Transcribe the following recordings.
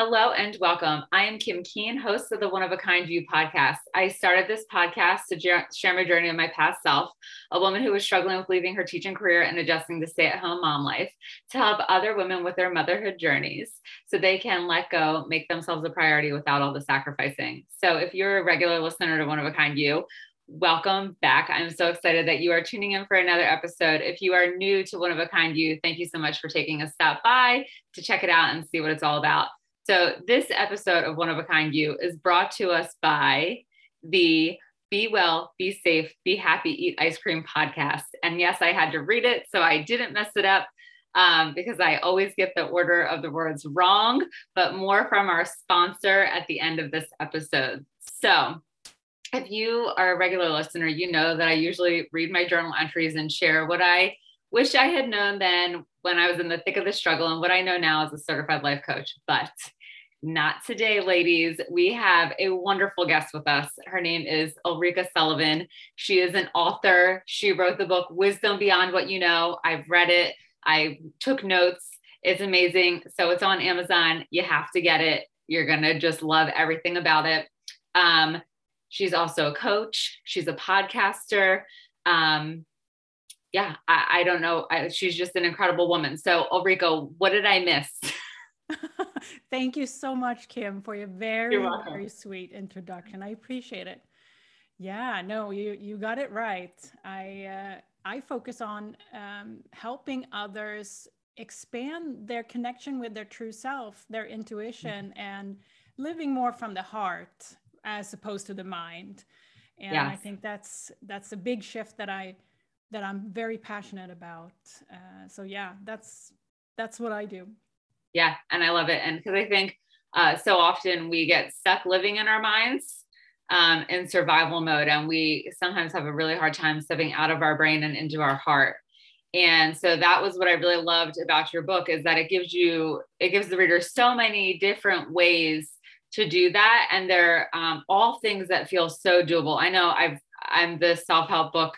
Hello and welcome. I am Kim Keen, host of the One of a Kind You podcast. I started this podcast to share my journey of my past self, a woman who was struggling with leaving her teaching career and adjusting to stay at home mom life, to help other women with their motherhood journeys so they can let go, make themselves a priority without all the sacrificing. So if you're a regular listener to One of a Kind You, welcome back. I'm so excited that you are tuning in for another episode. If you are new to One of a Kind You, thank you so much for taking a stop by to check it out and see what it's all about. So, this episode of One of a Kind You is brought to us by the Be Well, Be Safe, Be Happy, Eat Ice Cream podcast. And yes, I had to read it, so I didn't mess it up um, because I always get the order of the words wrong, but more from our sponsor at the end of this episode. So, if you are a regular listener, you know that I usually read my journal entries and share what I wish I had known then when I was in the thick of the struggle and what I know now as a certified life coach. But not today, ladies. We have a wonderful guest with us. Her name is Ulrika Sullivan. She is an author. She wrote the book Wisdom Beyond What You Know. I've read it, I took notes. It's amazing. So it's on Amazon. You have to get it. You're going to just love everything about it. Um, she's also a coach, she's a podcaster. Um, yeah, I, I don't know. I, she's just an incredible woman. So, Ulrika, what did I miss? Thank you so much, Kim, for your very, very sweet introduction. I appreciate it. Yeah, no, you you got it right. I uh, I focus on um, helping others expand their connection with their true self, their intuition, mm-hmm. and living more from the heart as opposed to the mind. And yes. I think that's that's a big shift that I that I'm very passionate about. Uh, so yeah, that's that's what I do. Yeah, and I love it. And because I think uh, so often we get stuck living in our minds um, in survival mode, and we sometimes have a really hard time stepping out of our brain and into our heart. And so that was what I really loved about your book is that it gives you, it gives the reader so many different ways to do that, and they're um, all things that feel so doable. I know I've I'm the self help book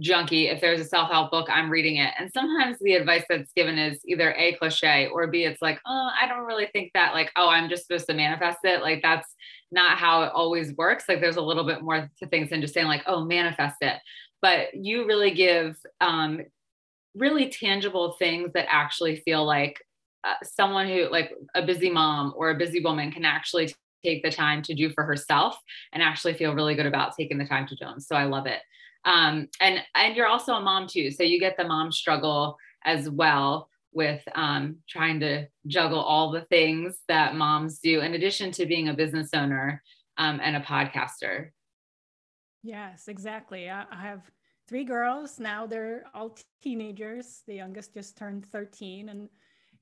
junkie if there's a self-help book i'm reading it. And sometimes the advice that's given is either a cliche or b it's like oh i don't really think that like oh i'm just supposed to manifest it. Like that's not how it always works. Like there's a little bit more to things than just saying like oh manifest it. But you really give um really tangible things that actually feel like uh, someone who like a busy mom or a busy woman can actually take the time to do for herself and actually feel really good about taking the time to do them so i love it um, and and you're also a mom too so you get the mom struggle as well with um, trying to juggle all the things that moms do in addition to being a business owner um, and a podcaster. Yes exactly. I, have three girls. Now they're all teenagers. The youngest just turned 13 and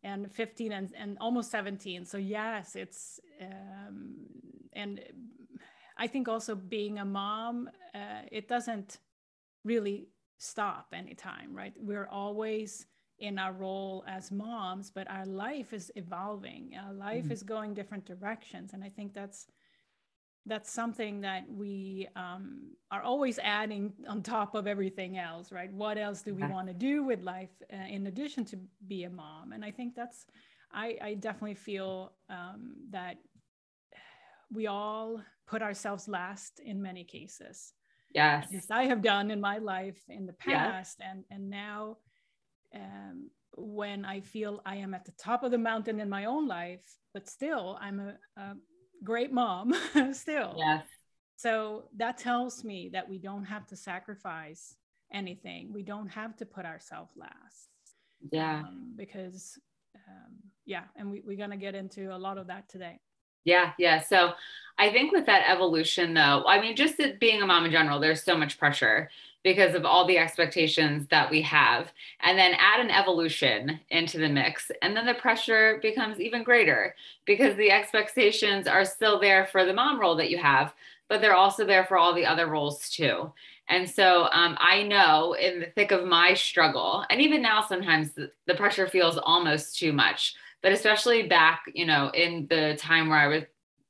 and 15 and, and almost 17 so yes it's um, and i think also being a mom uh, it doesn't really stop anytime, right? We're always in our role as moms, but our life is evolving. Our life mm-hmm. is going different directions, and I think that's that's something that we um, are always adding on top of everything else, right? What else do we want to do with life uh, in addition to be a mom? And I think that's I, I definitely feel um, that we all put ourselves last in many cases yes. As i have done in my life in the past yeah. and and now um, when i feel i am at the top of the mountain in my own life but still i'm a, a great mom still. Yes. So that tells me that we don't have to sacrifice anything. We don't have to put ourselves last. Yeah. Um, because um, yeah and we, we're going to get into a lot of that today yeah, yeah. So I think with that evolution, though, I mean, just being a mom in general, there's so much pressure because of all the expectations that we have. And then add an evolution into the mix. And then the pressure becomes even greater because the expectations are still there for the mom role that you have, but they're also there for all the other roles too. And so um, I know in the thick of my struggle, and even now, sometimes the, the pressure feels almost too much but especially back, you know, in the time where I was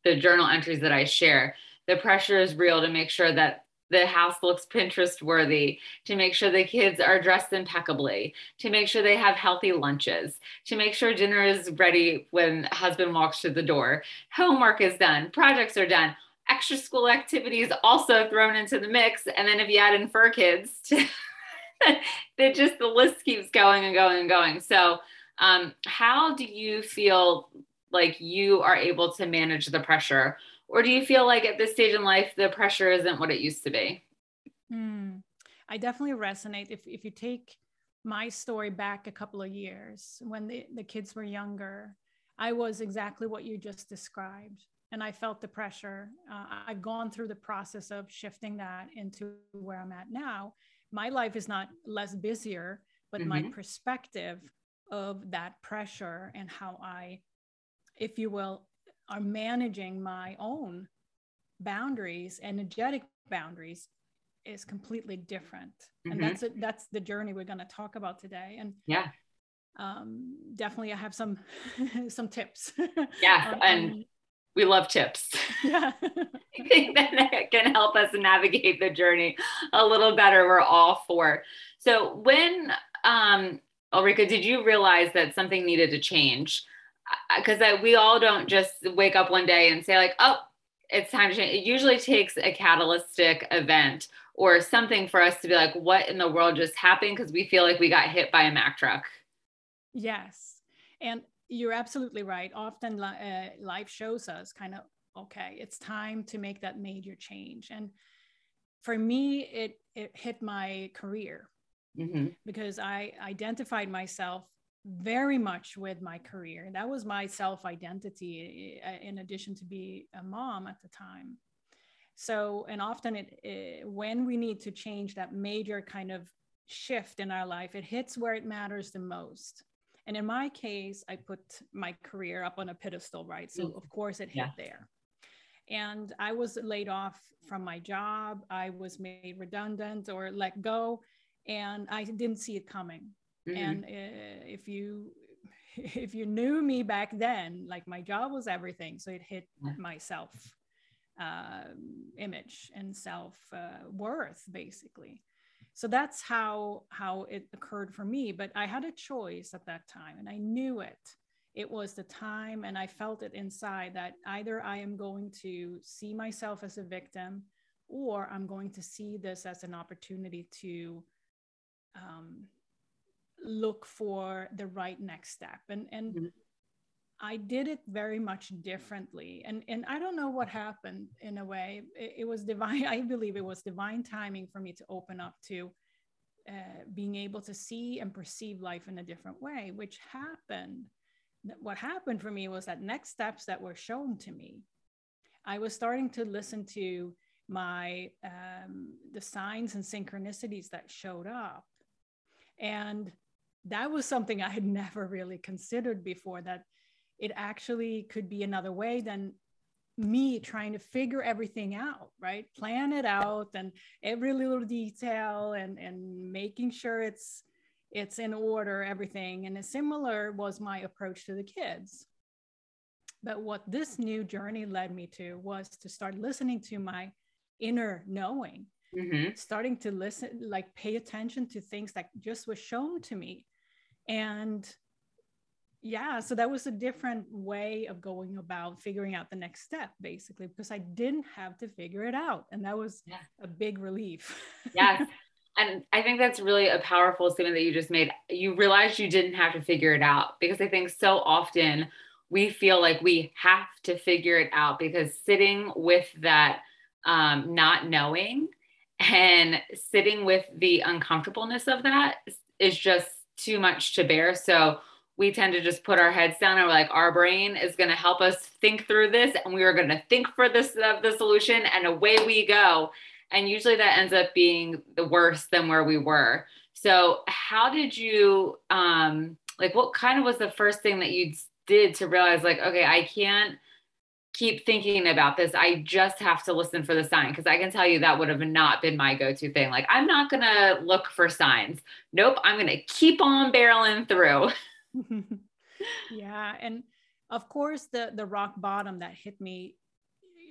the journal entries that I share, the pressure is real to make sure that the house looks Pinterest worthy, to make sure the kids are dressed impeccably, to make sure they have healthy lunches, to make sure dinner is ready when husband walks through the door, homework is done, projects are done, extra school activities also thrown into the mix. And then if you add in fur kids, that just the list keeps going and going and going. So, um, how do you feel like you are able to manage the pressure? Or do you feel like at this stage in life, the pressure isn't what it used to be? Hmm. I definitely resonate. If, if you take my story back a couple of years when the, the kids were younger, I was exactly what you just described. And I felt the pressure. Uh, I've gone through the process of shifting that into where I'm at now. My life is not less busier, but mm-hmm. my perspective of that pressure and how I, if you will, are managing my own boundaries, energetic boundaries, is completely different. Mm-hmm. And that's it. That's the journey we're going to talk about today. And yeah, um, definitely, I have some some tips. Yeah, and we love tips. Yeah. I think that can help us navigate the journey a little better. We're all for. So when um Ulrika, did you realize that something needed to change? Because we all don't just wake up one day and say, like, oh, it's time to change. It usually takes a catalytic event or something for us to be like, what in the world just happened? Because we feel like we got hit by a Mack truck. Yes. And you're absolutely right. Often uh, life shows us kind of, okay, it's time to make that major change. And for me, it, it hit my career mm-hmm. because I identified myself very much with my career. That was my self identity, uh, in addition to be a mom at the time. So, and often it, it, when we need to change that major kind of shift in our life, it hits where it matters the most. And in my case, I put my career up on a pedestal, right? So, mm-hmm. of course, it hit yeah. there. And I was laid off from my job. I was made redundant or let go and I didn't see it coming. Mm-hmm. And uh, if you if you knew me back then, like my job was everything, so it hit yeah. my self uh, image and self uh, worth basically. So that's how how it occurred for me. But I had a choice at that time, and I knew it. It was the time, and I felt it inside that either I am going to see myself as a victim, or I'm going to see this as an opportunity to um, look for the right next step. And and mm-hmm. I did it very much differently. And and I don't know what happened in a way. It, it was divine I believe it was divine timing for me to open up to uh, being able to see and perceive life in a different way which happened. What happened for me was that next steps that were shown to me I was starting to listen to my um, the signs and synchronicities that showed up and that was something I had never really considered before that it actually could be another way than me trying to figure everything out, right? Plan it out and every little detail and, and making sure it's it's in order, everything. And a similar was my approach to the kids. But what this new journey led me to was to start listening to my inner knowing mm-hmm. starting to listen, like pay attention to things that just was shown to me. And yeah, so that was a different way of going about figuring out the next step, basically, because I didn't have to figure it out. And that was yeah. a big relief. yes. And I think that's really a powerful statement that you just made. You realized you didn't have to figure it out because I think so often we feel like we have to figure it out because sitting with that um, not knowing and sitting with the uncomfortableness of that is just too much to bear. So we tend to just put our heads down and we're like, our brain is going to help us think through this, and we are going to think for this of the solution, and away we go. And usually that ends up being the worse than where we were. So, how did you, um, like, what kind of was the first thing that you did to realize, like, okay, I can't keep thinking about this. I just have to listen for the sign because I can tell you that would have not been my go to thing. Like, I'm not going to look for signs. Nope, I'm going to keep on barreling through. yeah. And of course, the, the rock bottom that hit me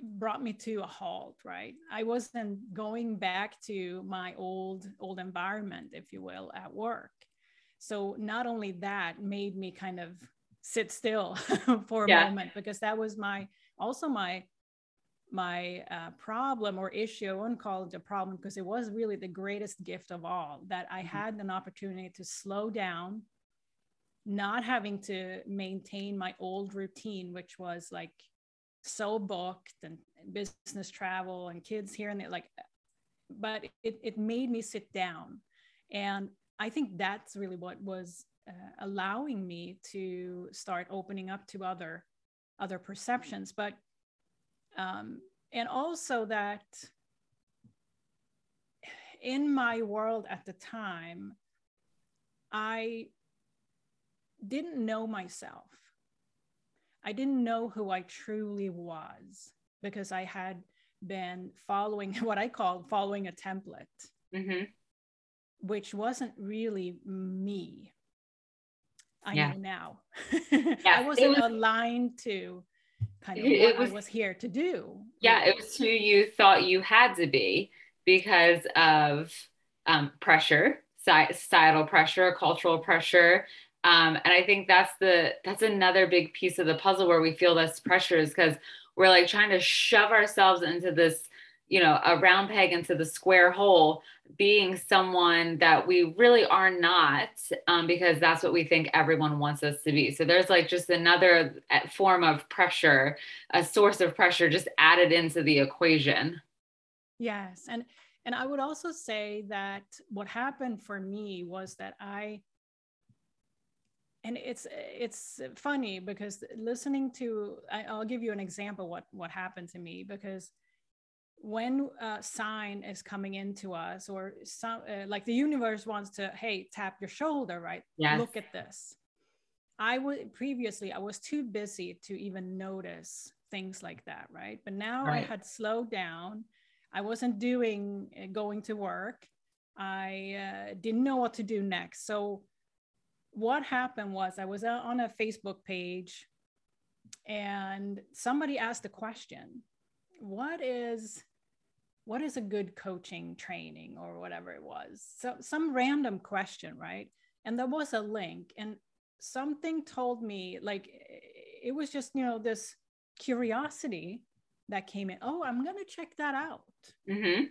brought me to a halt right i wasn't going back to my old old environment if you will at work so not only that made me kind of sit still for a yeah. moment because that was my also my my uh, problem or issue i wouldn't call it a problem because it was really the greatest gift of all that i mm-hmm. had an opportunity to slow down not having to maintain my old routine which was like so booked and business travel and kids here and there like but it, it made me sit down and i think that's really what was uh, allowing me to start opening up to other other perceptions but um, and also that in my world at the time i didn't know myself I didn't know who I truly was because I had been following what I call following a template, mm-hmm. which wasn't really me. I yeah. know now. I wasn't was, aligned to kind of what was, I was here to do. Yeah, it was who you thought you had to be because of um, pressure, societal pressure, cultural pressure, um, and I think that's the that's another big piece of the puzzle where we feel this pressure is because we're like trying to shove ourselves into this, you know, a round peg into the square hole, being someone that we really are not, um, because that's what we think everyone wants us to be. So there's like just another uh, form of pressure, a source of pressure just added into the equation. Yes, and and I would also say that what happened for me was that I and it's it's funny because listening to I, will give you an example what what happened to me because when a sign is coming into us or some uh, like the universe wants to hey tap your shoulder right? Yes. look at this. I would previously i was too busy to even notice things like that right? But now right. i had slowed down. I wasn't doing uh, going to work. I uh, didn't know what to do next. So what happened was I was on a Facebook page and somebody asked a question. What is what is a good coaching training or whatever it was? So some random question right? And there was a link and something told me like it was just you know this curiosity that came in oh i'm going to check that out. Mm-hmm.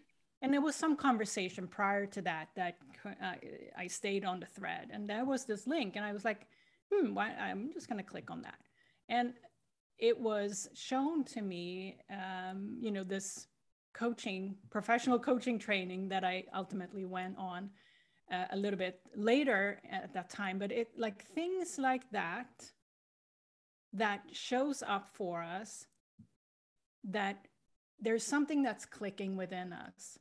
And there was some conversation prior to that that uh, I stayed on the thread, and there was this link, and I was like, "Hmm, why, I'm just going to click on that." And it was shown to me, um, you know, this coaching, professional coaching training that I ultimately went on uh, a little bit later at that time. But it like things like that that shows up for us that there's something that's clicking within us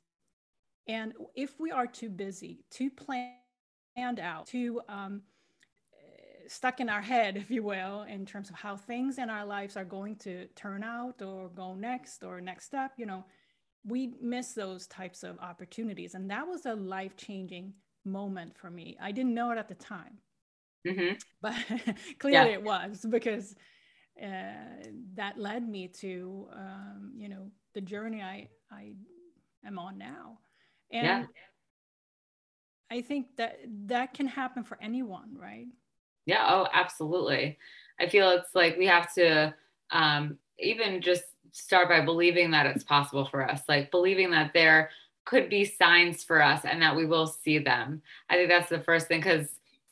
and if we are too busy, too planned out, too um, stuck in our head, if you will, in terms of how things in our lives are going to turn out or go next or next step, you know, we miss those types of opportunities. And that was a life changing moment for me. I didn't know it at the time, mm-hmm. but clearly yeah. it was because uh, that led me to, um, you know, the journey I, I am on now. And yeah. I think that that can happen for anyone, right? Yeah, oh, absolutely. I feel it's like we have to um, even just start by believing that it's possible for us, like believing that there could be signs for us and that we will see them. I think that's the first thing because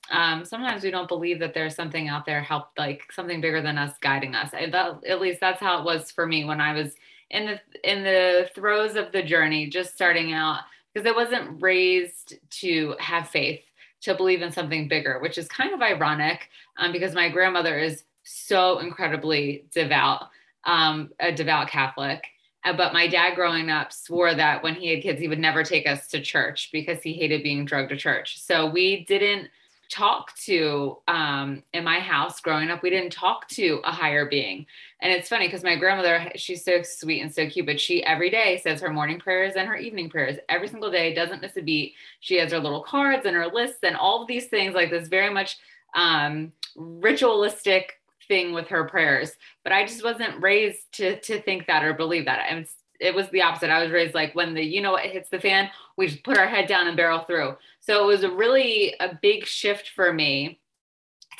um, sometimes we don't believe that there's something out there, help like something bigger than us guiding us. I, that, at least that's how it was for me when I was in the in the throes of the journey, just starting out because I wasn't raised to have faith, to believe in something bigger, which is kind of ironic um, because my grandmother is so incredibly devout, um, a devout Catholic. Uh, but my dad growing up swore that when he had kids, he would never take us to church because he hated being drugged to church. So we didn't talk to um, in my house growing up we didn't talk to a higher being and it's funny because my grandmother she's so sweet and so cute but she every day says her morning prayers and her evening prayers every single day doesn't miss a beat she has her little cards and her lists and all of these things like this very much um, ritualistic thing with her prayers. But I just wasn't raised to to think that or believe that. And it was the opposite. I was raised like when the you know what hits the fan, we just put our head down and barrel through. So it was a really a big shift for me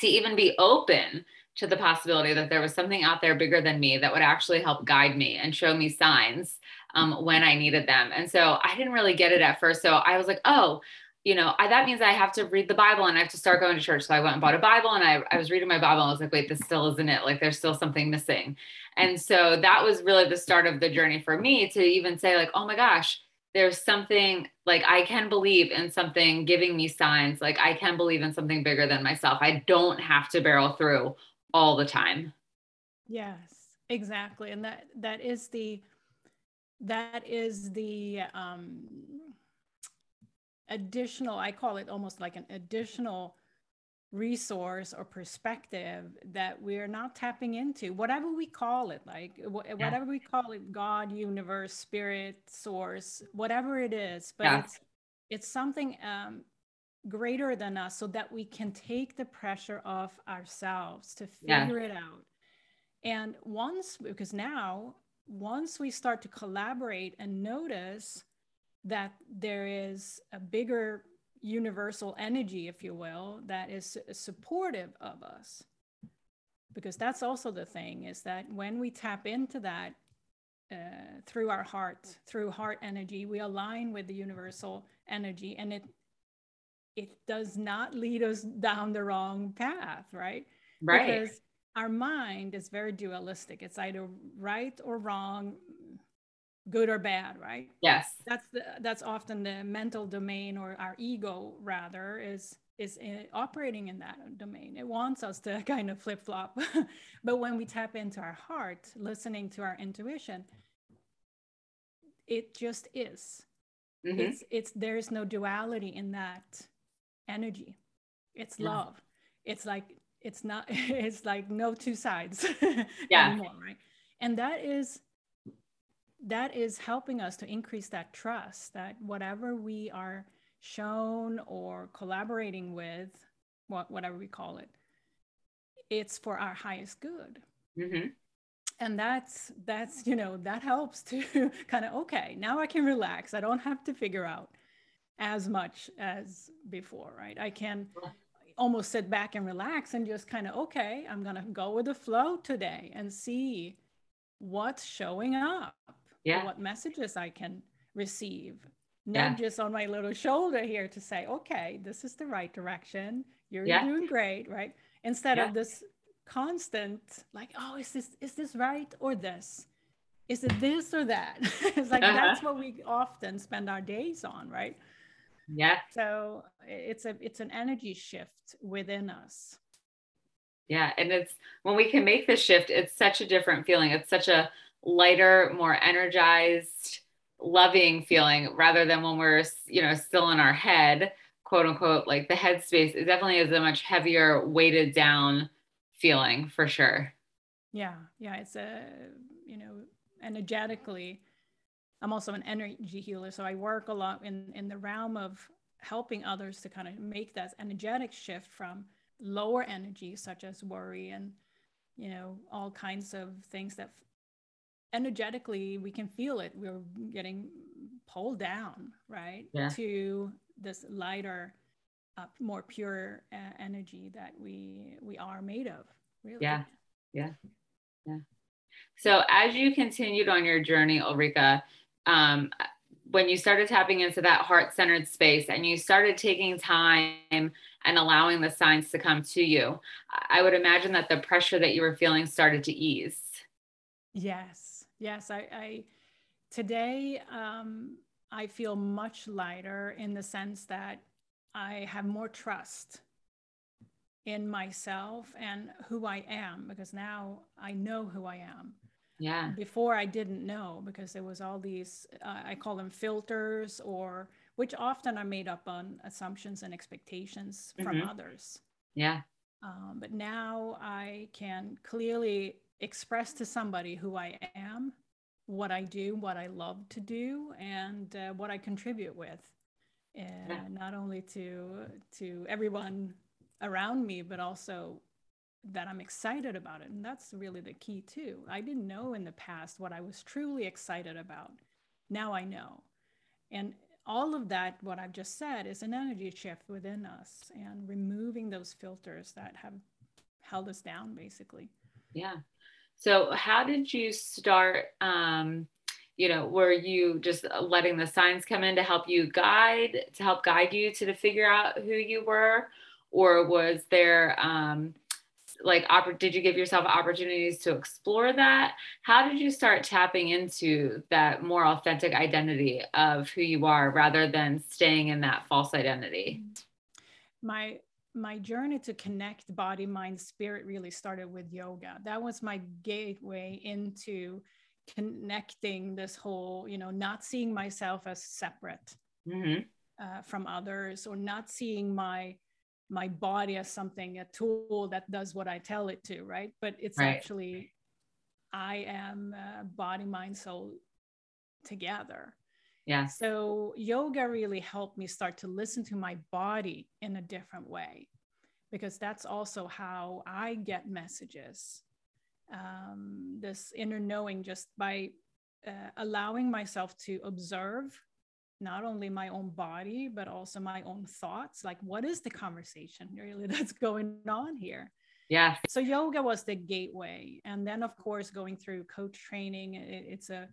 to even be open to the possibility that there was something out there bigger than me that would actually help guide me and show me signs um, when I needed them. And so I didn't really get it at first. So I was like, oh, you know, I, that means I have to read the Bible and I have to start going to church. So I went and bought a Bible and I, I was reading my Bible and I was like, wait, this still isn't it. Like there's still something missing. And so that was really the start of the journey for me to even say, like, oh my gosh, there's something like I can believe in something giving me signs. Like I can believe in something bigger than myself. I don't have to barrel through all the time. Yes, exactly. And that that is the that is the um additional i call it almost like an additional resource or perspective that we're not tapping into whatever we call it like whatever yeah. we call it god universe spirit source whatever it is but yeah. it's it's something um, greater than us so that we can take the pressure off ourselves to figure yeah. it out and once because now once we start to collaborate and notice that there is a bigger universal energy, if you will, that is supportive of us. Because that's also the thing is that when we tap into that uh, through our heart, through heart energy, we align with the universal energy, and it it does not lead us down the wrong path, right? Right. Because our mind is very dualistic. It's either right or wrong, good or bad right? Yes. That's the that's often the mental domain or our ego rather is is in, operating in that domain. It wants us to kind of flip flop but when we tap into our heart listening to our intuition it just is. Mm-hmm. it's it's there's no duality in that energy. It's yeah. love. It's like it's not it's like no two sides yeah. anymore right? And that is that is helping us to increase that trust that whatever we are shown or collaborating with, what, whatever we call it, it's for our highest good. Mm-hmm. And that's that's you know that helps to kind of okay now I can relax. I don't have to figure out as much as before, right? I can almost sit back and relax and just kind of okay, I'm gonna go with the flow today and see what's showing up yeah. what messages I can receive. Not yeah. just on my little shoulder here to say, okay, this is the right direction. You're yeah. doing great, right? Instead of this constant, like, oh, is this is this right or this? Is it this or that? it's like uh-huh. that's what we often spend our days on, right? Yeah. So it's a it's an energy shift within us. Yeah, and it's when we can make the shift, it's such a different feeling. It's such a lighter, more energized, loving feeling rather than when we're, you know, still in our head, quote unquote, like the headspace is definitely is a much heavier, weighted down feeling for sure. Yeah. Yeah. It's a, you know, energetically, I'm also an energy healer. So I work a lot in, in the realm of helping others to kind of make that energetic shift from lower energy, such as worry and, you know, all kinds of things that energetically we can feel it. We're getting pulled down right yeah. to this lighter uh, more pure uh, energy that we we are made of really. Yeah. Yeah. Yeah. So as you continued on your journey ulrika um, when you started tapping into that heart-centered space and you started taking time and allowing the signs to come to you i would imagine that the pressure that you were feeling started to ease. Yes Yes, I, I today um, I feel much lighter in the sense that I have more trust in myself and who I am because now I know who I am. Yeah. Before I didn't know because there was all these uh, I call them filters or which often are made up on assumptions and expectations from mm-hmm. others. Yeah. Um, but now I can clearly express to somebody who I am, what I do, what I love to do, and uh, what I contribute with, and yeah. not only to to everyone around me, but also that I'm excited about it. And that's really the key too. I didn't know in the past what I was truly excited about. Now I know. And all of that, what I've just said, is an energy shift within us and removing those filters that have held us down, basically. Yeah. So, how did you start? Um, you know, were you just letting the signs come in to help you guide, to help guide you to, to figure out who you were? Or was there, um, like did you give yourself opportunities to explore that how did you start tapping into that more authentic identity of who you are rather than staying in that false identity my my journey to connect body mind spirit really started with yoga that was my gateway into connecting this whole you know not seeing myself as separate mm-hmm. uh, from others or not seeing my my body as something a tool that does what i tell it to right but it's right. actually i am uh, body mind soul together yeah so yoga really helped me start to listen to my body in a different way because that's also how i get messages. Um, this inner knowing just by uh, allowing myself to observe not only my own body but also my own thoughts like what is the conversation really that's going on here? Yeah so yoga was the gateway. And then of course going through coach training it, it's a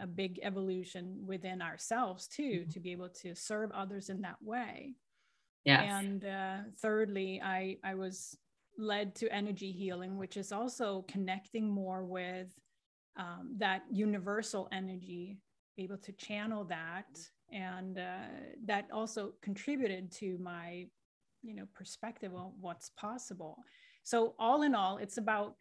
a big evolution within ourselves too mm-hmm. to be able to serve others in that way. Yeah and uh, thirdly i i was led to energy healing which is also connecting more with um, that universal energy be able to channel that. And uh, that also contributed to my you know perspective on what's possible. So all in all it's about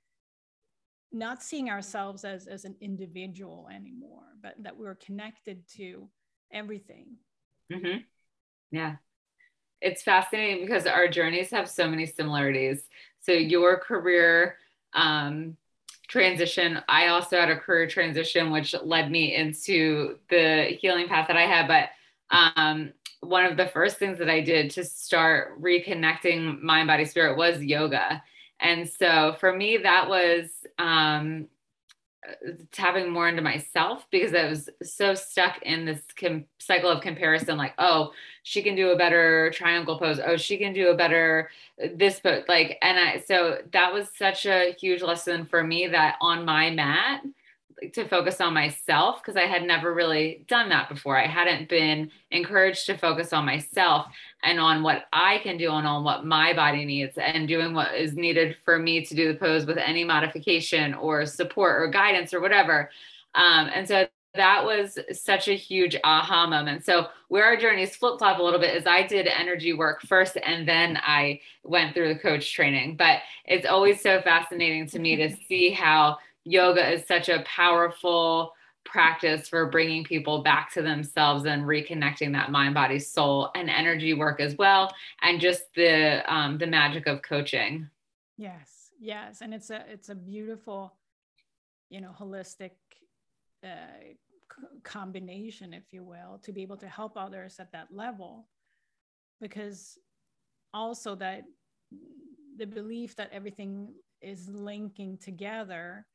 not seeing ourselves as as an individual anymore but that we're connected to everything mm-hmm. yeah it's fascinating because our journeys have so many similarities so your career um, transition. I also had a career transition, which led me into the healing path that I had. But um, one of the first things that I did to start reconnecting mind, body, spirit was yoga. And so for me, that was um, tapping more into myself because I was so stuck in this com- cycle of comparison like oh she can do a better triangle pose. Oh she can do a better uh, this pose like and I so that was such a huge lesson for me that on my mat to focus on myself because I had never really done that before. I hadn't been encouraged to focus on myself and on what I can do and on what my body needs and doing what is needed for me to do the pose with any modification or support or guidance or whatever. Um, and so that was such a huge aha moment. So where our journeys flip flop a little bit is I did energy work first and then I went through the coach training. But it's always so fascinating to me to see how yoga is such a powerful practice for bringing people back to themselves and reconnecting that mind body soul and energy work as well and just the um, the magic of coaching. Yes yes and it's a it's a beautiful you know holistic uh, c- combination if you will to be able to help others at that level because also that the belief that everything is linking together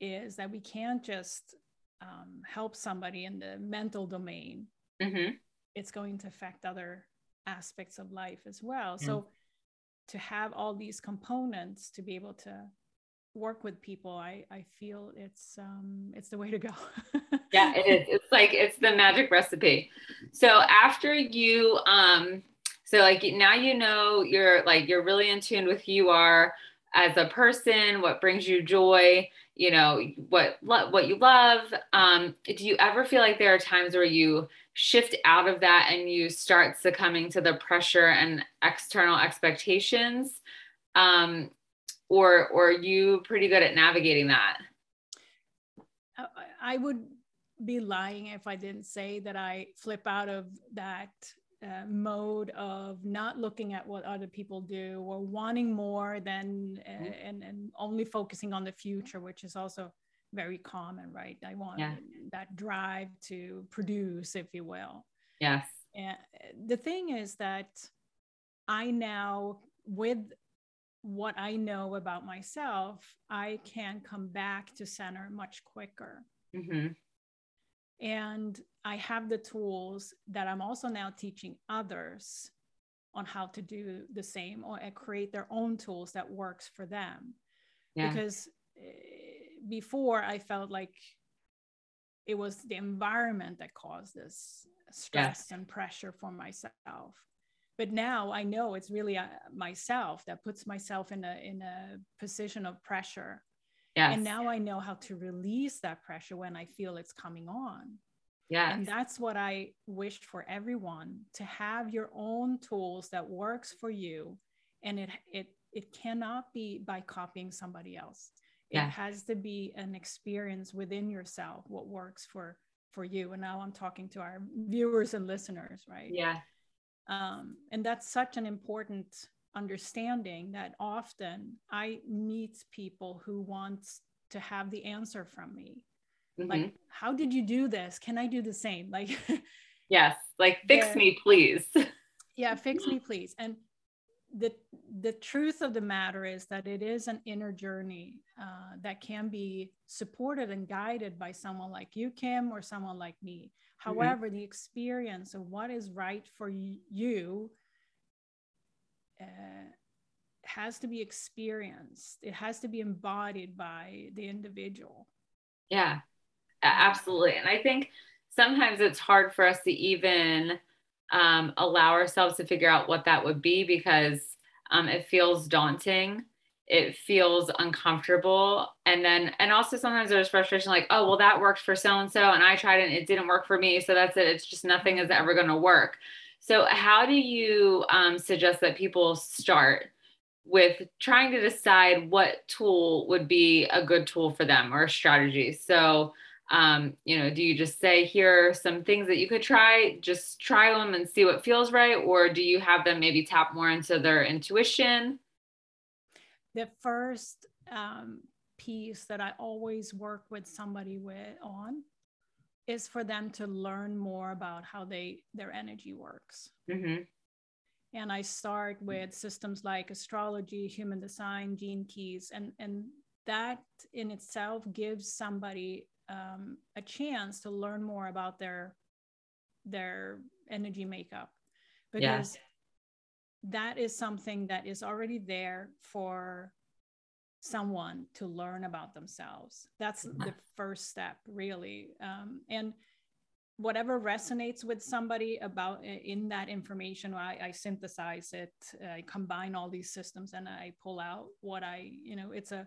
is that we can't just um, help somebody in the mental domain. Mm-hmm. It's going to affect other aspects of life as well. Mm. So to have all these components to be able to work with people, I, I feel it's um, it's the way to go. yeah, it is. It's like it's the magic recipe. So after you um so like now you know you're like you're really in tune with who you are as a person, what brings you joy you know what what you love um, do you ever feel like there are times where you shift out of that and you start succumbing to the pressure and external expectations? Um, or or are you pretty good at navigating that? I would be lying if i didn't say that i flip out of that uh, mode of not looking at what other people do or wanting more than uh, mm-hmm. and, and only focusing on the future which is also very common right i want yeah. that drive to produce if you will yes and the thing is that i now with what I know about myself, I can come back to center much quicker. Mm-hmm. And I have the tools that I'm also now teaching others on how to do the same or create their own tools that works for them. Yeah. Because eh, before I felt like it was the environment that caused this stress yes. and pressure for myself but now i know it's really uh, myself that puts myself in a in a position of pressure yes. and now i know how to release that pressure when i feel it's coming on yeah and that's what i wish for everyone to have your own tools that works for you and it it it cannot be by copying somebody else. Yeah. it has to be an experience within yourself what works for for you. And now i'm talking to our viewers and listeners right? Yeah. Um, and that's such an important understanding that often i meet people who want to have the answer from me mm-hmm. like how did you do this? Can i do the same? Like yes like fix me please. Yeah fix me please. And the the truth of the matter is that it is an inner journey uh, that can be supported and guided by someone like you kim or someone like me. Mm-hmm. however the experience of what is right for you uh, has to be experienced. It has to be embodied by the individual. Yeah absolutely. And i think sometimes it's hard for us to even um, allow ourselves to figure out what that would be because um, it feels daunting. It feels uncomfortable. And then and also sometimes there's frustration like oh well that worked for so and so and i tried and it didn't work for me so that's it. It's just nothing is ever going to work. So how do you um, suggest that people start with trying to decide what tool would be a good tool for them or a strategy? So um, you know do you just say here are some things that you could try just try them and see what feels right or do you have them maybe tap more into their intuition the first um, piece that i always work with somebody with on is for them to learn more about how they their energy works mm-hmm. and i start with systems like astrology human design gene keys and and that in itself gives somebody um, a chance to learn more about their their energy makeup. Because yeah. that is something that is already there for someone to learn about themselves. That's the first step really. Um, and whatever resonates with somebody about in that information I, I, synthesize it i combine all these systems and i pull out what i you know it's a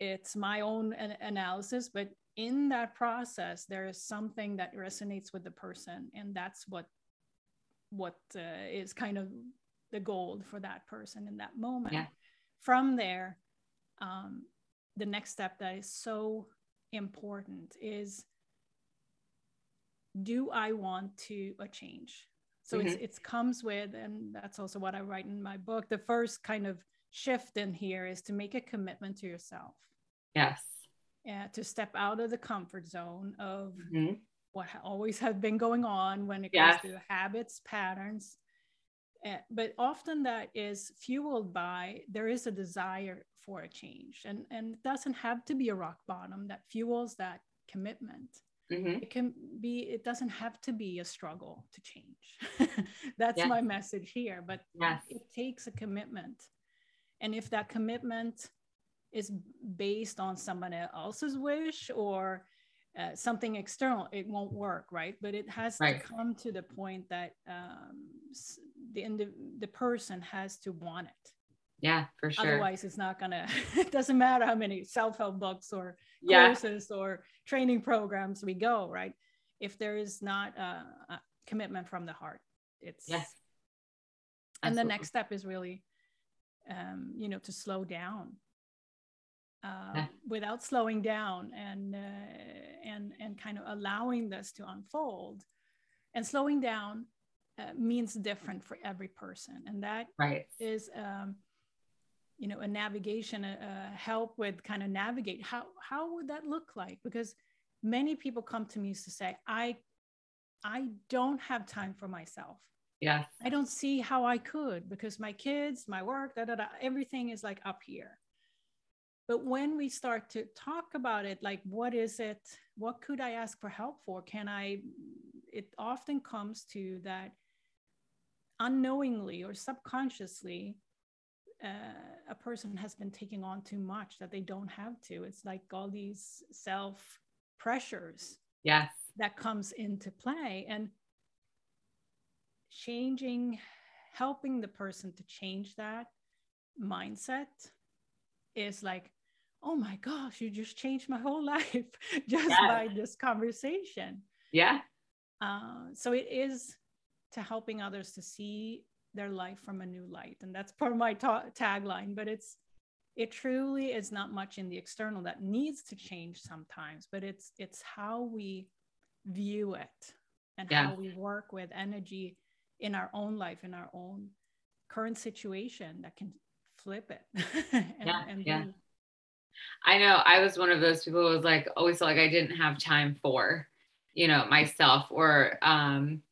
it's my own an- analysis but in that process there is something that resonates with the person and that's what what uh, is kind of the gold for that person in that moment yeah. from there um, the next step that is so important is do i want to a change so mm-hmm. it's it comes with and that's also what i write in my book the first kind of shift in here is to make a commitment to yourself Yes. Yeah, to step out of the comfort zone of mm-hmm. what always has been going on when it comes to habits, patterns. Uh, but often that is fueled by there is a desire for a change, and and it doesn't have to be a rock bottom that fuels that commitment. Mm-hmm. It can be. It doesn't have to be a struggle to change. That's yes. my message here. But yes. it takes a commitment, and if that commitment is based on someone else's wish or uh, something external, it won't work, right? But it has right. to come to the point that um, the indi- the person has to want it. Yeah, for sure. Otherwise, it's not gonna. it doesn't matter how many self-help books or yeah. courses or training programs we go, right? If there is not a, a commitment from the heart, it's yes. And the next step is really, um, you know, to slow down uh, without slowing down and uh, and and kind of allowing this to unfold. And slowing down uh, means different for every person. And that right. is um, you know a navigation a, a help with kind of navigate. How how would that look like? Because many people come to me to say i i don't have time for myself Yes. I don't see how I could because my kids, my work, da, da, da, everything is like up here. But when we start to talk about it, like, what is it? What could I ask for help for? Can I? It often comes to that unknowingly or subconsciously, uh, a person has been taking on too much that they don't have to. It's like all these self pressures. Yes. That comes into play. And changing, helping the person to change that mindset is like, oh my gosh, you just changed my whole life just yes. by this conversation. Yeah. Uh, so it is to helping others to see their life from a new light. And that's part of my ta- tagline, but it's, it truly is not much in the external that needs to change sometimes, but it's, it's how we view it and yeah. how we work with energy in our own life, in our own current situation that can flip it. and, yeah, and yeah. Be, I know I was one of those people who was like always like I didn't have time for, you know, myself or um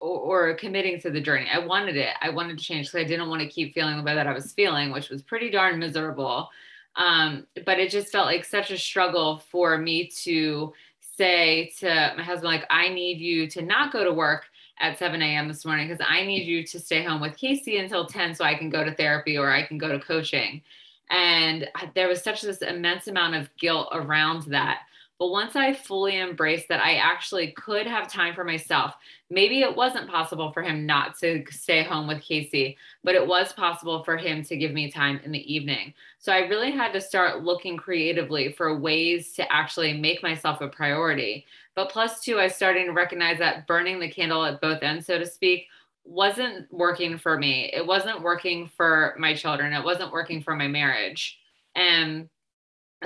or, or committing to the journey. I wanted it. I wanted to change because I didn't want to keep feeling the way that I was feeling, which was pretty darn miserable. Um, but it just felt like such a struggle for me to say to my husband, like, I need you to not go to work at 7 a.m. this morning because I need you to stay home with Casey until 10 so I can go to therapy or I can go to coaching. And there was such this immense amount of guilt around that. But once I fully embraced that I actually could have time for myself, maybe it wasn't possible for him not to stay home with Casey, but it was possible for him to give me time in the evening. So I really had to start looking creatively for ways to actually make myself a priority. But plus, two, I started to recognize that burning the candle at both ends, so to speak, wasn't working for me. It wasn't working for my children. It wasn't working for my marriage. And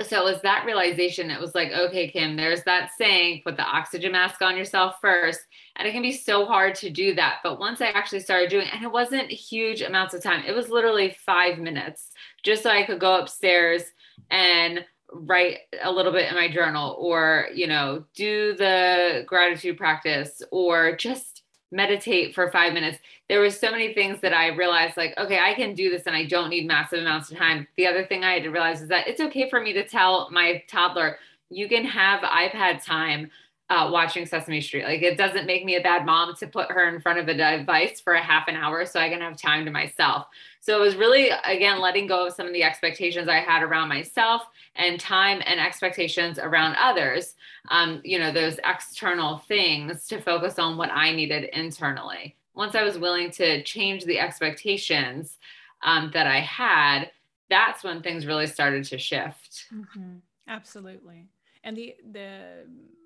so it was that realization. It was like, okay, Kim, there's that saying, put the oxygen mask on yourself first. And it can be so hard to do that. But once I actually started doing and it wasn't huge amounts of time, it was literally five minutes just so I could go upstairs and write a little bit in my journal or, you know, do the gratitude practice or just meditate for five minutes. There were so many things that I realized like, okay, I can do this and I don't need massive amounts of time. The other thing I had to realize is that it's okay for me to tell my toddler, you can have iPad time uh, watching Sesame Street. Like it doesn't make me a bad mom to put her in front of a device for a half an hour so I can have time to myself. So it was really, again, letting go of some of the expectations I had around myself and time and expectations around others. Um, you know, those external things to focus on what I needed internally. Once I was willing to change the expectations um, that I had, that's when things really started to shift. Mm-hmm. Absolutely. And the the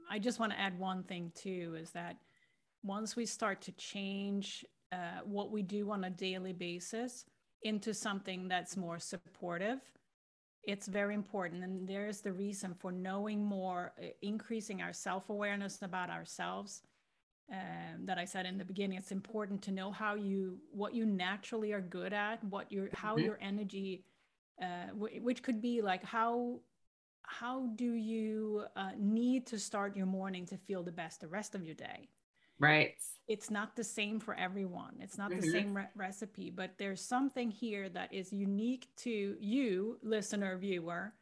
I just want to add one thing too is that once we start to change uh, what we do on a daily basis into something that's more supportive, it's very important. And there's the reason for knowing more, uh, increasing our self awareness about ourselves. Um, that I said in the beginning, it's important to know how you, what you naturally are good at, what your, how mm-hmm. your energy, uh, w- which could be like how how do you uh, need to start your morning to feel the best the rest of your day right it's not the same for everyone it's not mm-hmm. the same re- recipe but there's something here that is unique to you listener viewer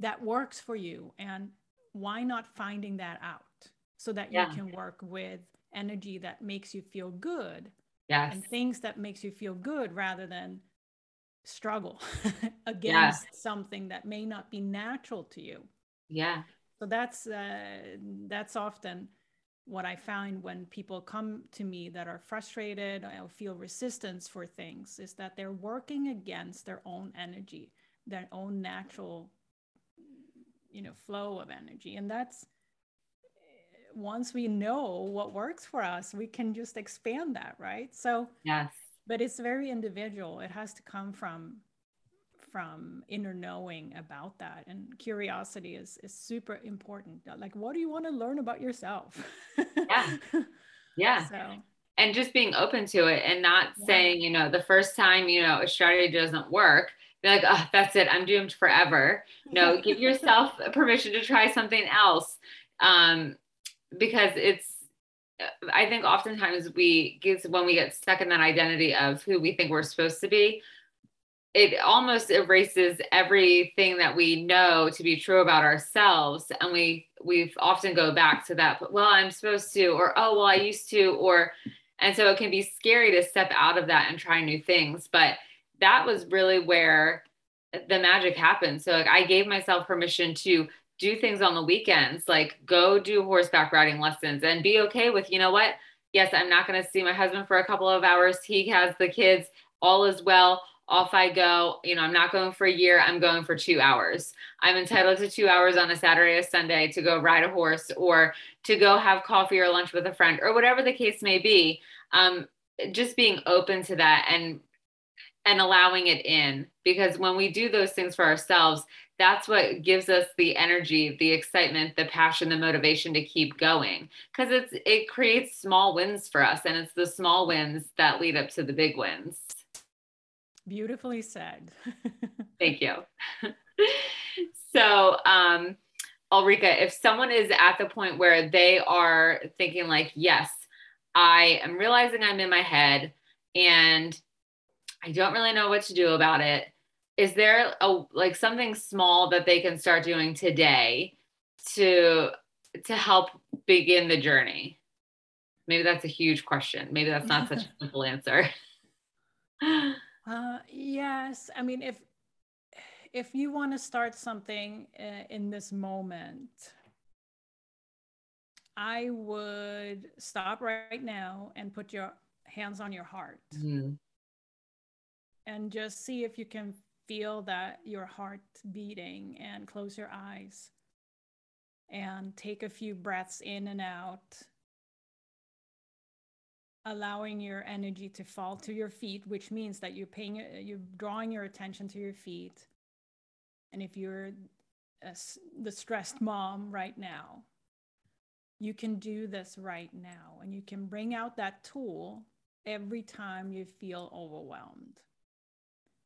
that works for you and why not finding that out so that yeah. you can work with energy that makes you feel good yes. and things that makes you feel good rather than struggle against yeah. something that may not be natural to you yeah so that's uh, that's often what i find when people come to me that are frustrated or feel resistance for things is that they're working against their own energy their own natural you know flow of energy. And that's once we know what works for us we can just expand that right? So yes. but it's very individual. It has to come from from inner knowing about that. And curiosity is is super important. Like what do you want to learn about yourself? Yeah. Yeah. So. And just being open to it and not yeah. saying you know the first time you know a strategy doesn't work be like oh that's it i'm doomed forever. No give yourself permission to try something else um because it's I think oftentimes we get when we get stuck in that identity of who we think we're supposed to be, it almost erases everything that we know to be true about ourselves. And we we often go back to that well i'm supposed to or oh well i used to or and so it can be scary to step out of that and try new things. But that was really where the magic happened. So like i gave myself permission to do things on the weekends like go do horseback riding lessons and be okay with you know what? Yes i'm not going to see my husband for a couple of hours. He has the kids. All is well off I go. You know, I'm not going for a year, I'm going for two hours. I'm entitled to two hours on a Saturday or Sunday to go ride a horse or to go have coffee or lunch with a friend or whatever the case may be. Um, just being open to that and and allowing it in because when we do those things for ourselves that's what gives us the energy the excitement the passion the motivation to keep going because it's it creates small wins for us and it's the small wins that lead up to the big wins Beautifully said. Thank you. so, um, Ulrika, if someone is at the point where they are thinking, like, yes, I am realizing I'm in my head and I don't really know what to do about it, is there a like something small that they can start doing today to to help begin the journey? Maybe that's a huge question. Maybe that's not such a simple answer. Uh, yes, I mean if if you want to start something uh, in this moment, I would stop right now and put your hands on your heart. Mm-hmm. And just see if you can feel that your heart beating and close your eyes and take a few breaths in and out allowing your energy to fall to your feet, which means that you're paying, uh, you're drawing your attention to your feet. And if you're a, the stressed mom right now, you can do this right now, and you can bring out that tool every time you feel overwhelmed.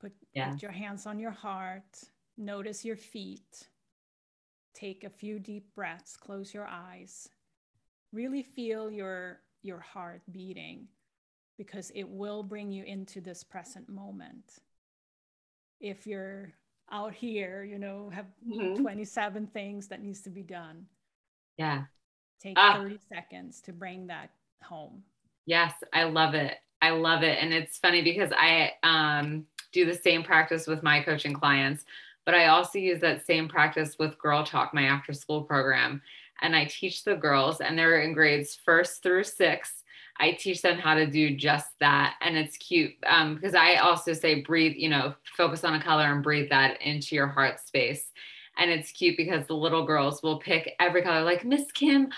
Put, yeah. put your hands on your heart, notice your feet, take a few deep breaths, close your eyes, really feel your your heart beating because it will bring you into this present moment. If you're out here, you know, have mm-hmm. 27 things that needs to be done. Yeah. Take ah. 30 seconds to bring that home. Yes, I love it. I love it. And it's funny because I um, do the same practice with my coaching clients, but I also use that same practice with Girl Talk, my after school program and I teach the girls, and they're in grades first through six. I teach them how to do just that. And it's cute um, because I also say, breathe, you know, focus on a color and breathe that into your heart space. And it's cute because the little girls will pick every color, like, Miss Kim,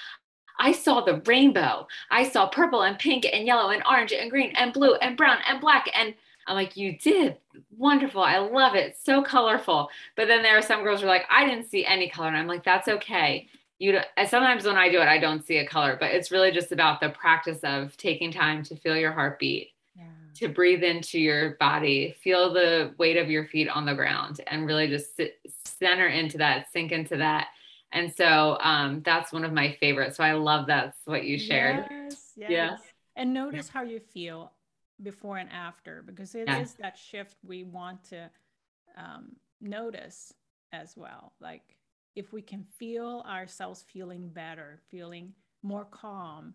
I saw the rainbow. I saw purple and pink and yellow and orange and green and blue and brown and black. And I'm like, you did. Wonderful. I love it. So colorful. But then there are some girls who are like, I didn't see any color. And I'm like, that's okay you sometimes when I do it, I don't see a color, but it's really just about the practice of taking time to feel your heartbeat, yeah. to breathe into your body, feel the weight of your feet on the ground, and really just sit, center into that, sink into that. And so um, that's one of my favorites. So I love that's what you shared. Yes, yes. Yeah. And notice how you feel before and after, because it yeah. is that shift we want to um, notice as well. Like if we can feel ourselves feeling better, feeling more calm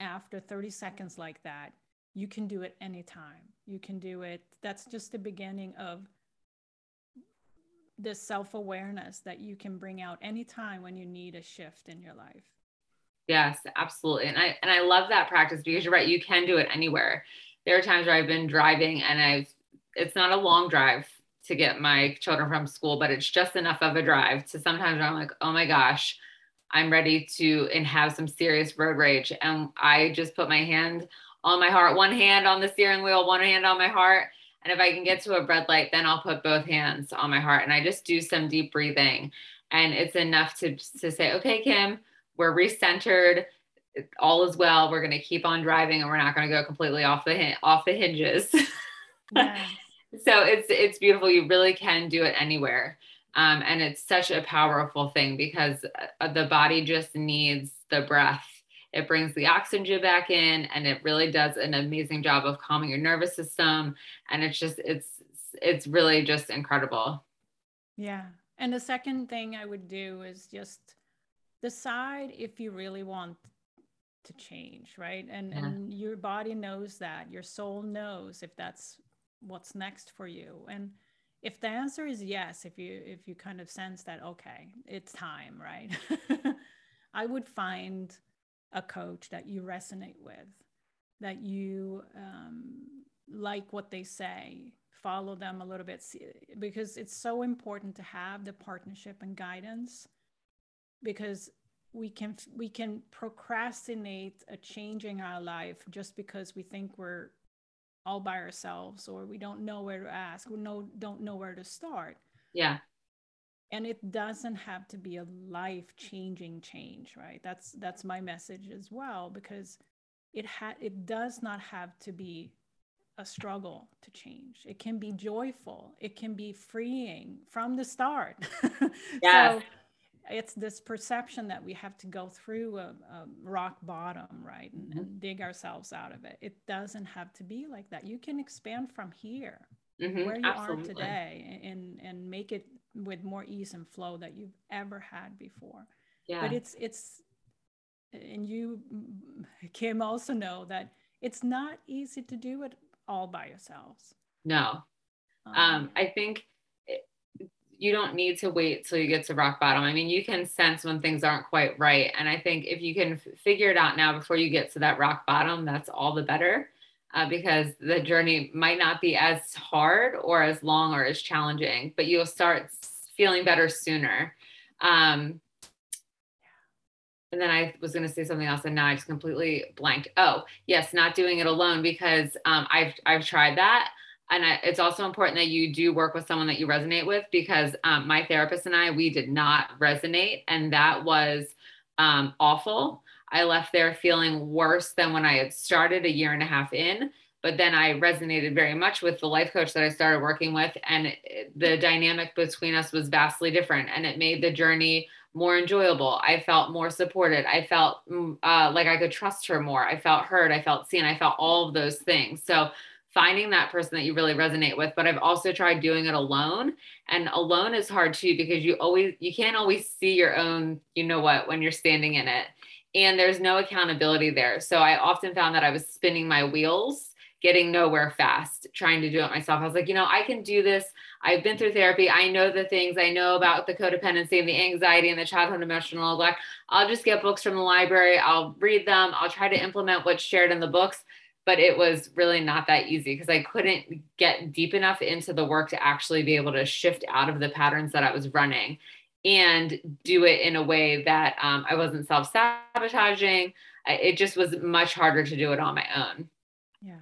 after 30 seconds like that, you can do it anytime. You can do it. That's just the beginning of this self awareness that you can bring out anytime when you need a shift in your life. Yes, absolutely. And I and I love that practice because you're right, you can do it anywhere. There are times where I've been driving and I've it's not a long drive to get my children from school, but it's just enough of a drive to sometimes I'm like, oh my gosh, I'm ready to and have some serious road rage. And I just put my hand on my heart, one hand on the steering wheel, one hand on my heart. And if I can get to a red light, then I'll put both hands on my heart and I just do some deep breathing. And it's enough to, to say, okay, Kim, we're recentered. All is well. We're going to keep on driving and we're not going to go completely off the, off the hinges. Yes so it's it's beautiful. You really can do it anywhere. Um, and it's such a powerful thing because uh, the body just needs the breath. It brings the oxygen back in and it really does an amazing job of calming your nervous system. And it's just it's it's really just incredible. Yeah. And the second thing i would do is just decide if you really want to change right? And yeah. and your body knows that. Your soul knows if that's what's next for you? And if the answer is yes if you if you kind of sense that okay it's time right? I would find a coach that you resonate with that you um, like what they say follow them a little bit because it's so important to have the partnership and guidance because we can we can procrastinate a changing our life just because we think we're all by ourselves or we don't know where to ask we know don't know where to start. Yeah. And it doesn't have to be a life changing change right? That's that's my message as well because it had it does not have to be a struggle to change. It can be joyful. It can be freeing from the start. Yes. so it's this perception that we have to go through a, a rock bottom right and, mm-hmm. and, dig ourselves out of it it doesn't have to be like that you can expand from here mm-hmm. where you Absolutely. are today and and make it with more ease and flow that you've ever had before yeah. but it's it's and you kim also know that it's not easy to do it all by yourselves no um, um i think you don't need to wait till you get to rock bottom. I mean, you can sense when things aren't quite right. And I think if you can f- figure it out now before you get to that rock bottom, that's all the better uh, because the journey might not be as hard or as long or as challenging, but you'll start feeling better sooner. Um, and then I was going to say something else, and now I just completely blanked. Oh, yes, not doing it alone because um, I've I've tried that and I, it's also important that you do work with someone that you resonate with because um, my therapist and I, we did not resonate. And that was um, awful. I left there feeling worse than when I had started a year and a half in. But then I resonated very much with the life coach that I started working with. And the dynamic between us was vastly different. And it made the journey more enjoyable. I felt more supported. I felt mm, uh, like I could trust her more. I felt heard. I felt seen. I felt all of those things. So, finding that person that you really resonate with but i've also tried doing it alone. And alone is hard too because you always you can't always see your own you know what when you're standing in it. And there's no accountability there. So i often found that i was spinning my wheels getting nowhere fast trying to do it myself. I was like you know i can do this. I've been through therapy. I know the things. I know about the codependency and the anxiety and the childhood emotional neglect. I'll just get books from the library. I'll read them. I'll try to implement what's shared in the books but it was really not that easy because I couldn't get deep enough into the work to actually be able to shift out of the patterns that I was running and do it in a way that um, I wasn't self sabotaging. It just was much harder to do it on my own. Yeah.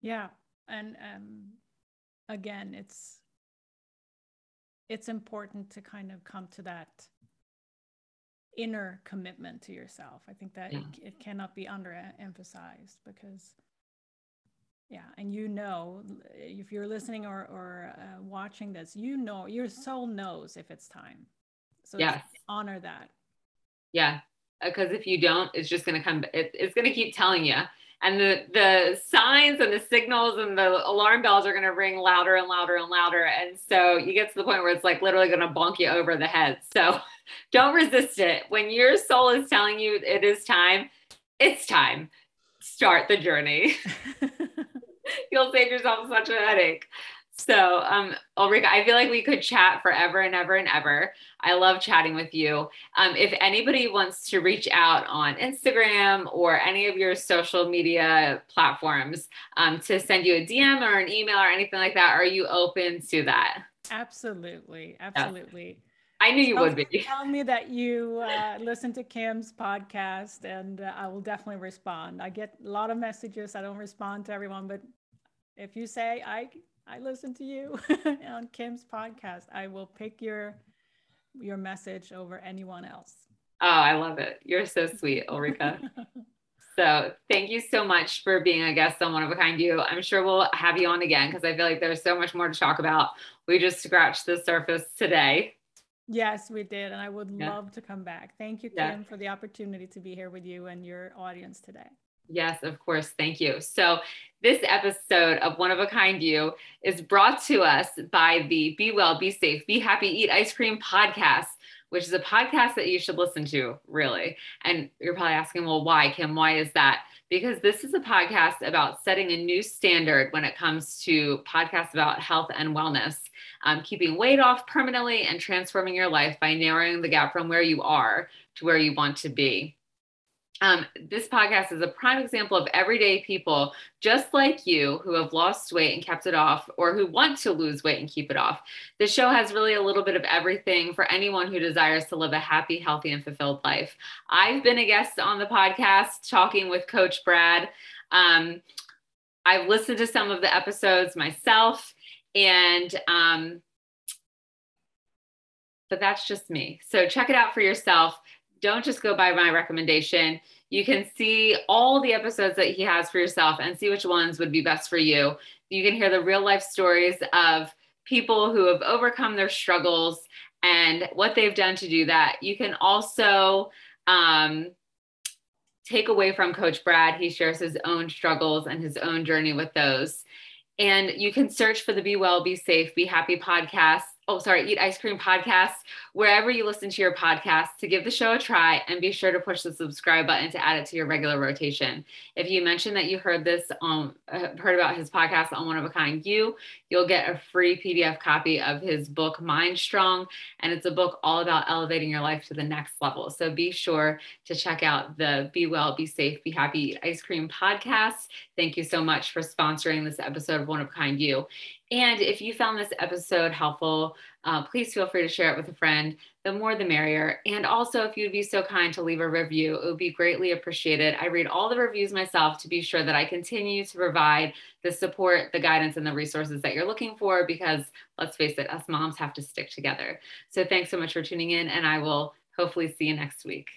Yeah. And um, again, it's, it's important to kind of come to that inner commitment to yourself. I think that yeah. it, it cannot be underemphasized because, yeah, and you know, if you're listening or, or uh, watching this, you know, your soul knows if it's time. So yes. honor that. Yeah. Because if you don't, it's just going to come, it, it's going to keep telling you and the the signs and the signals and the alarm bells are going to ring louder and louder and louder and so you get to the point where it's like literally going to bonk you over the head so don't resist it when your soul is telling you it is time it's time start the journey you'll save yourself such a headache so, um, Ulrika, I feel like we could chat forever and ever and ever. I love chatting with you. Um, if anybody wants to reach out on Instagram or any of your social media platforms um, to send you a DM or an email or anything like that, are you open to that? Absolutely. Absolutely. Yes. I knew you would be. Tell me that you uh, listen to Kim's podcast, and uh, I will definitely respond. I get a lot of messages. I don't respond to everyone, but if you say I I listen to you on Kim's podcast. I will pick your your message over anyone else. Oh, I love it. You're so sweet, Ulrika. so thank you so much for being a guest on One of a Kind You. I'm sure we'll have you on again because I feel like there's so much more to talk about. We just scratched the surface today. Yes, we did. And I would yeah. love to come back. Thank you, Kim, yeah. for the opportunity to be here with you and your audience today. Yes, of course. Thank you. So, this episode of One of a Kind You is brought to us by the Be Well, Be Safe, Be Happy, Eat Ice Cream podcast, which is a podcast that you should listen to, really. And you're probably asking, well, why, Kim? Why is that? Because this is a podcast about setting a new standard when it comes to podcasts about health and wellness, um, keeping weight off permanently and transforming your life by narrowing the gap from where you are to where you want to be. Um, this podcast is a prime example of everyday people just like you who have lost weight and kept it off, or who want to lose weight and keep it off. The show has really a little bit of everything for anyone who desires to live a happy, healthy, and fulfilled life. I've been a guest on the podcast talking with Coach Brad. Um, I've listened to some of the episodes myself, and um, but that's just me. So check it out for yourself don't just go by my recommendation. You can see all the episodes that he has for yourself and see which ones would be best for you. You can hear the real life stories of people who have overcome their struggles and what they've done to do that. You can also um, take away from Coach Brad. He shares his own struggles and his own journey with those. And you can search for the Be Well, Be Safe, Be Happy podcast oh, sorry, Eat Ice Cream podcast, wherever you listen to your podcast, to give the show a try and be sure to push the subscribe button to add it to your regular rotation. If you mention that you heard this, um, heard about his podcast on One of a Kind You, you'll get a free PDF copy of his book, Mind Strong. And it's a book all about elevating your life to the next level. So be sure to check out the Be Well, Be Safe, Be Happy, Eat Ice Cream podcast. Thank you so much for sponsoring this episode of One of a Kind You. And if you found this episode helpful, uh, please feel free to share it with a friend. The more the merrier. And also, if you'd be so kind to leave a review, it would be greatly appreciated. I read all the reviews myself to be sure that I continue to provide the support, the guidance, and the resources that you're looking for because let's face it, us moms have to stick together. So thanks so much for tuning in, and I will hopefully see you next week.